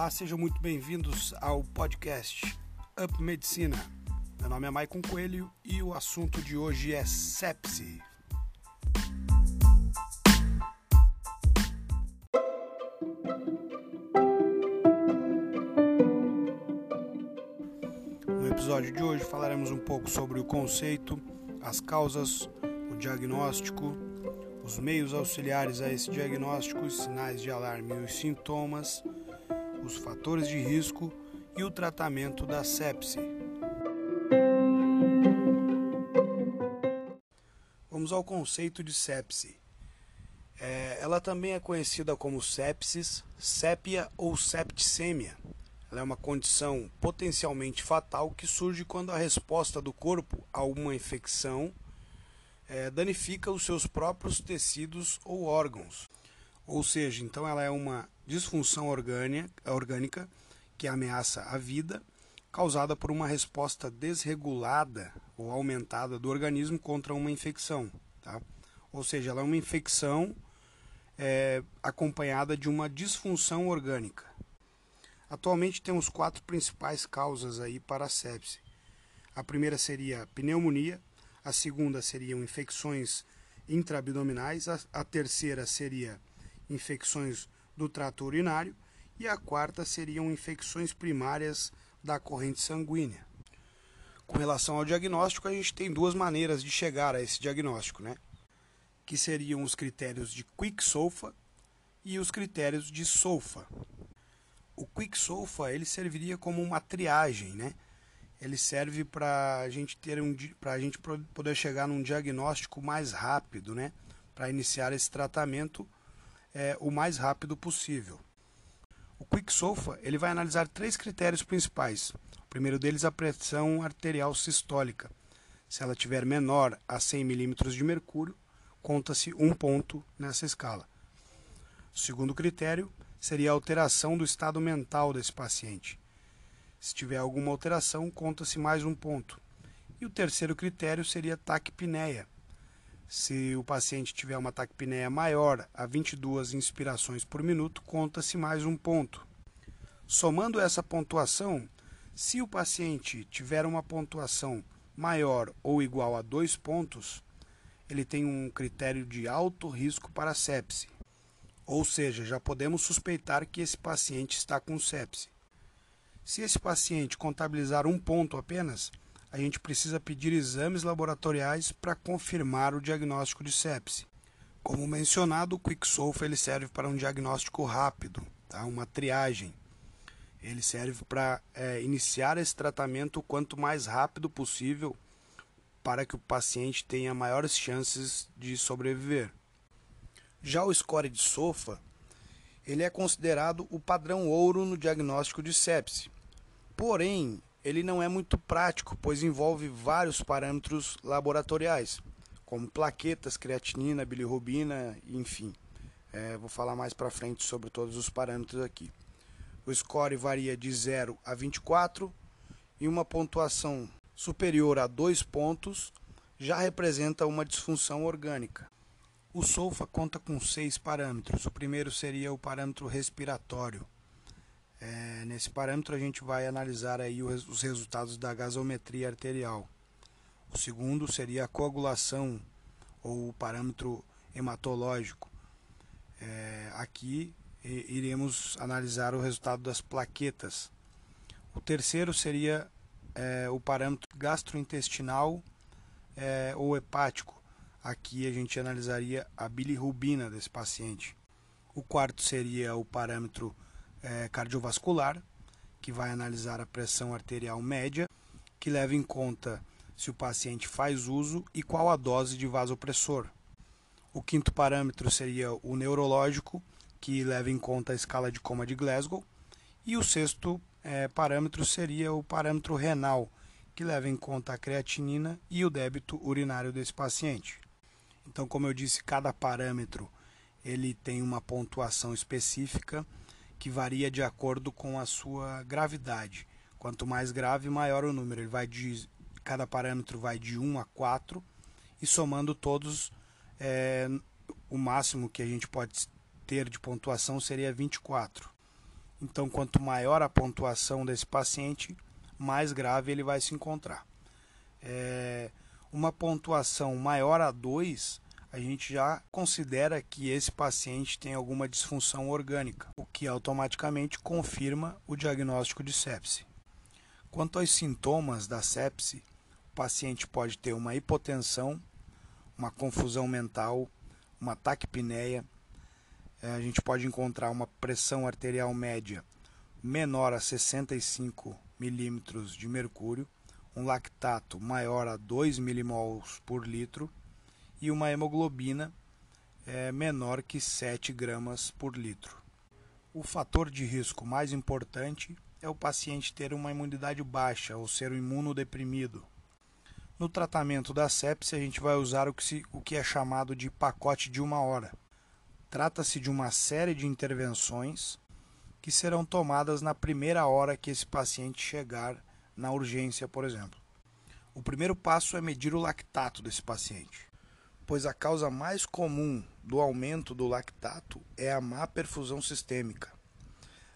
Olá, sejam muito bem-vindos ao podcast Up Medicina. Meu nome é Maicon Coelho e o assunto de hoje é sepse. No episódio de hoje falaremos um pouco sobre o conceito, as causas, o diagnóstico, os meios auxiliares a esse diagnóstico, os sinais de alarme e os sintomas os fatores de risco e o tratamento da sepse. Vamos ao conceito de sepse. É, ela também é conhecida como sepsis, sépia ou septicemia. Ela é uma condição potencialmente fatal que surge quando a resposta do corpo a uma infecção é, danifica os seus próprios tecidos ou órgãos. Ou seja, então ela é uma disfunção orgânica que ameaça a vida, causada por uma resposta desregulada ou aumentada do organismo contra uma infecção. Tá? Ou seja, ela é uma infecção é, acompanhada de uma disfunção orgânica. Atualmente temos quatro principais causas aí para a sepse. A primeira seria pneumonia, a segunda seriam infecções intraabdominais, a, a terceira seria infecções do trato urinário e a quarta seriam infecções primárias da corrente sanguínea. Com relação ao diagnóstico, a gente tem duas maneiras de chegar a esse diagnóstico, né? Que seriam os critérios de Quick-SOFA e os critérios de SOFA. O Quick-SOFA ele serviria como uma triagem, né? Ele serve para a gente ter um para a gente poder chegar num diagnóstico mais rápido, né? Para iniciar esse tratamento é, o mais rápido possível. O QuickSOFA ele vai analisar três critérios principais. O primeiro deles a pressão arterial sistólica. Se ela tiver menor a 100 milímetros de mercúrio, conta-se um ponto nessa escala. O segundo critério seria a alteração do estado mental desse paciente. Se tiver alguma alteração, conta-se mais um ponto. E o terceiro critério seria taquipneia, se o paciente tiver uma taquipneia maior a 22 inspirações por minuto, conta-se mais um ponto. Somando essa pontuação, se o paciente tiver uma pontuação maior ou igual a dois pontos, ele tem um critério de alto risco para sepse. Ou seja, já podemos suspeitar que esse paciente está com sepse. Se esse paciente contabilizar um ponto apenas, a gente precisa pedir exames laboratoriais para confirmar o diagnóstico de sepse. Como mencionado, o QuickSolve ele serve para um diagnóstico rápido, tá? uma triagem. Ele serve para é, iniciar esse tratamento o quanto mais rápido possível para que o paciente tenha maiores chances de sobreviver. Já o score de SOFA, ele é considerado o padrão ouro no diagnóstico de sepse. Porém, ele não é muito prático, pois envolve vários parâmetros laboratoriais, como plaquetas, creatinina, bilirrubina, enfim. É, vou falar mais para frente sobre todos os parâmetros aqui. O score varia de 0 a 24 e uma pontuação superior a 2 pontos já representa uma disfunção orgânica. O SOFA conta com seis parâmetros. O primeiro seria o parâmetro respiratório, é, nesse parâmetro a gente vai analisar aí os resultados da gasometria arterial. O segundo seria a coagulação ou o parâmetro hematológico. É, aqui iremos analisar o resultado das plaquetas. O terceiro seria é, o parâmetro gastrointestinal é, ou hepático. Aqui a gente analisaria a bilirrubina desse paciente. O quarto seria o parâmetro é, cardiovascular, que vai analisar a pressão arterial média, que leva em conta se o paciente faz uso e qual a dose de vasopressor. O quinto parâmetro seria o neurológico, que leva em conta a escala de coma de Glasgow. E o sexto é, parâmetro seria o parâmetro renal, que leva em conta a creatinina e o débito urinário desse paciente. Então, como eu disse, cada parâmetro ele tem uma pontuação específica que varia de acordo com a sua gravidade. Quanto mais grave, maior o número. Ele vai de cada parâmetro vai de 1 a 4 e somando todos, é, o máximo que a gente pode ter de pontuação seria 24. Então, quanto maior a pontuação desse paciente, mais grave ele vai se encontrar. É, uma pontuação maior a 2, a gente já considera que esse paciente tem alguma disfunção orgânica, o que automaticamente confirma o diagnóstico de sepse. Quanto aos sintomas da sepse, o paciente pode ter uma hipotensão, uma confusão mental, uma taquipneia. É, a gente pode encontrar uma pressão arterial média menor a 65 milímetros de mercúrio, um lactato maior a 2 milimols por litro e uma hemoglobina é, menor que 7 gramas por litro. O fator de risco mais importante é o paciente ter uma imunidade baixa ou ser um imunodeprimido. No tratamento da sepse, a gente vai usar o que, se, o que é chamado de pacote de uma hora. Trata-se de uma série de intervenções que serão tomadas na primeira hora que esse paciente chegar na urgência, por exemplo. O primeiro passo é medir o lactato desse paciente, pois a causa mais comum do aumento do lactato é a má perfusão sistêmica.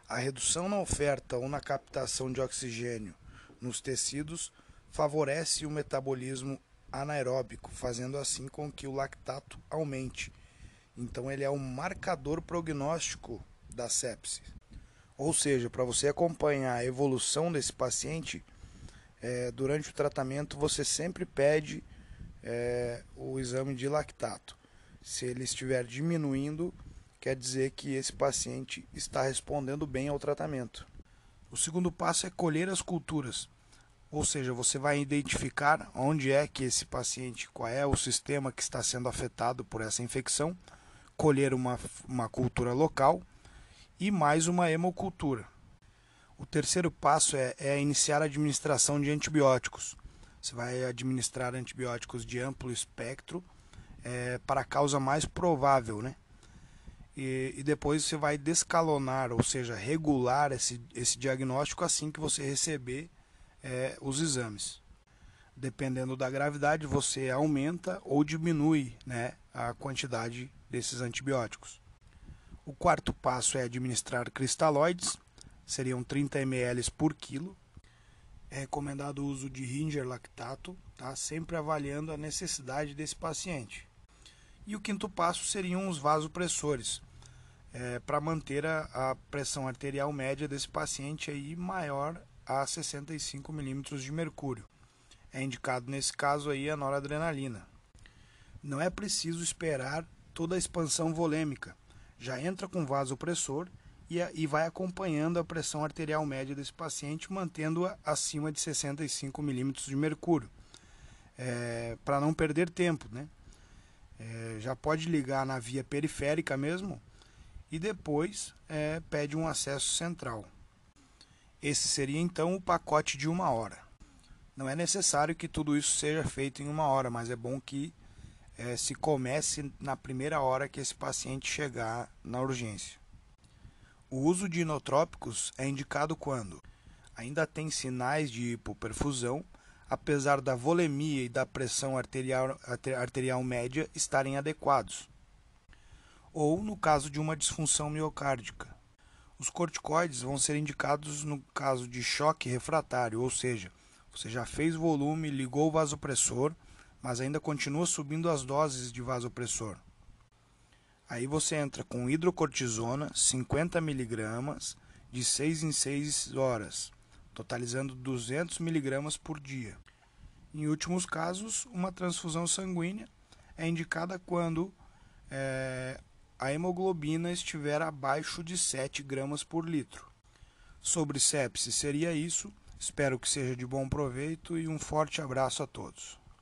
A redução na oferta ou na captação de oxigênio nos tecidos favorece o metabolismo anaeróbico, fazendo assim com que o lactato aumente. Então ele é um marcador prognóstico da sepse. Ou seja, para você acompanhar a evolução desse paciente, é, durante o tratamento você sempre pede é, o exame de lactato. Se ele estiver diminuindo, quer dizer que esse paciente está respondendo bem ao tratamento. O segundo passo é colher as culturas, ou seja, você vai identificar onde é que esse paciente, qual é o sistema que está sendo afetado por essa infecção, colher uma, uma cultura local e mais uma hemocultura. O terceiro passo é, é iniciar a administração de antibióticos. Você vai administrar antibióticos de amplo espectro é, para a causa mais provável, né? E, e, depois você vai descalonar, ou seja, regular esse, esse diagnóstico assim que você receber é, os exames. Dependendo da gravidade, você aumenta ou diminui né, a quantidade desses antibióticos. O quarto passo é administrar cristalóides, seriam 30 ml por quilo. É recomendado o uso de Ringer lactato, tá? sempre avaliando a necessidade desse paciente. E o quinto passo seriam os vasopressores, é, para manter a, a, pressão arterial média desse paciente aí maior a 65 milímetros de mercúrio. É indicado nesse caso aí a noradrenalina. Não é preciso esperar toda a expansão volêmica já entra com vasopressor e, e vai acompanhando a pressão arterial média desse paciente, mantendo-a acima de 65 milímetros de mercúrio, é, para não perder tempo. Né? É, já pode ligar na via periférica mesmo e depois é, pede um acesso central. Esse seria então o pacote de uma hora. Não é necessário que tudo isso seja feito em uma hora, mas é bom que é, se comece na primeira hora que esse paciente chegar na urgência. O uso de inotrópicos é indicado quando ainda tem sinais de hipoperfusão, apesar da volemia e da pressão arterial, arterial média estarem adequados, ou no caso de uma disfunção miocárdica. Os corticoides vão ser indicados no caso de choque refratário, ou seja, você já fez volume, ligou o vasopressor, mas ainda continua subindo as doses de vasopressor. Aí você entra com hidrocortisona, 50 mg, de 6 em 6 horas, totalizando 200 mg por dia. Em últimos casos, uma transfusão sanguínea é indicada quando é, a hemoglobina estiver abaixo de 7 gramas por litro. Sobre sepse seria isso. Espero que seja de bom proveito e um forte abraço a todos.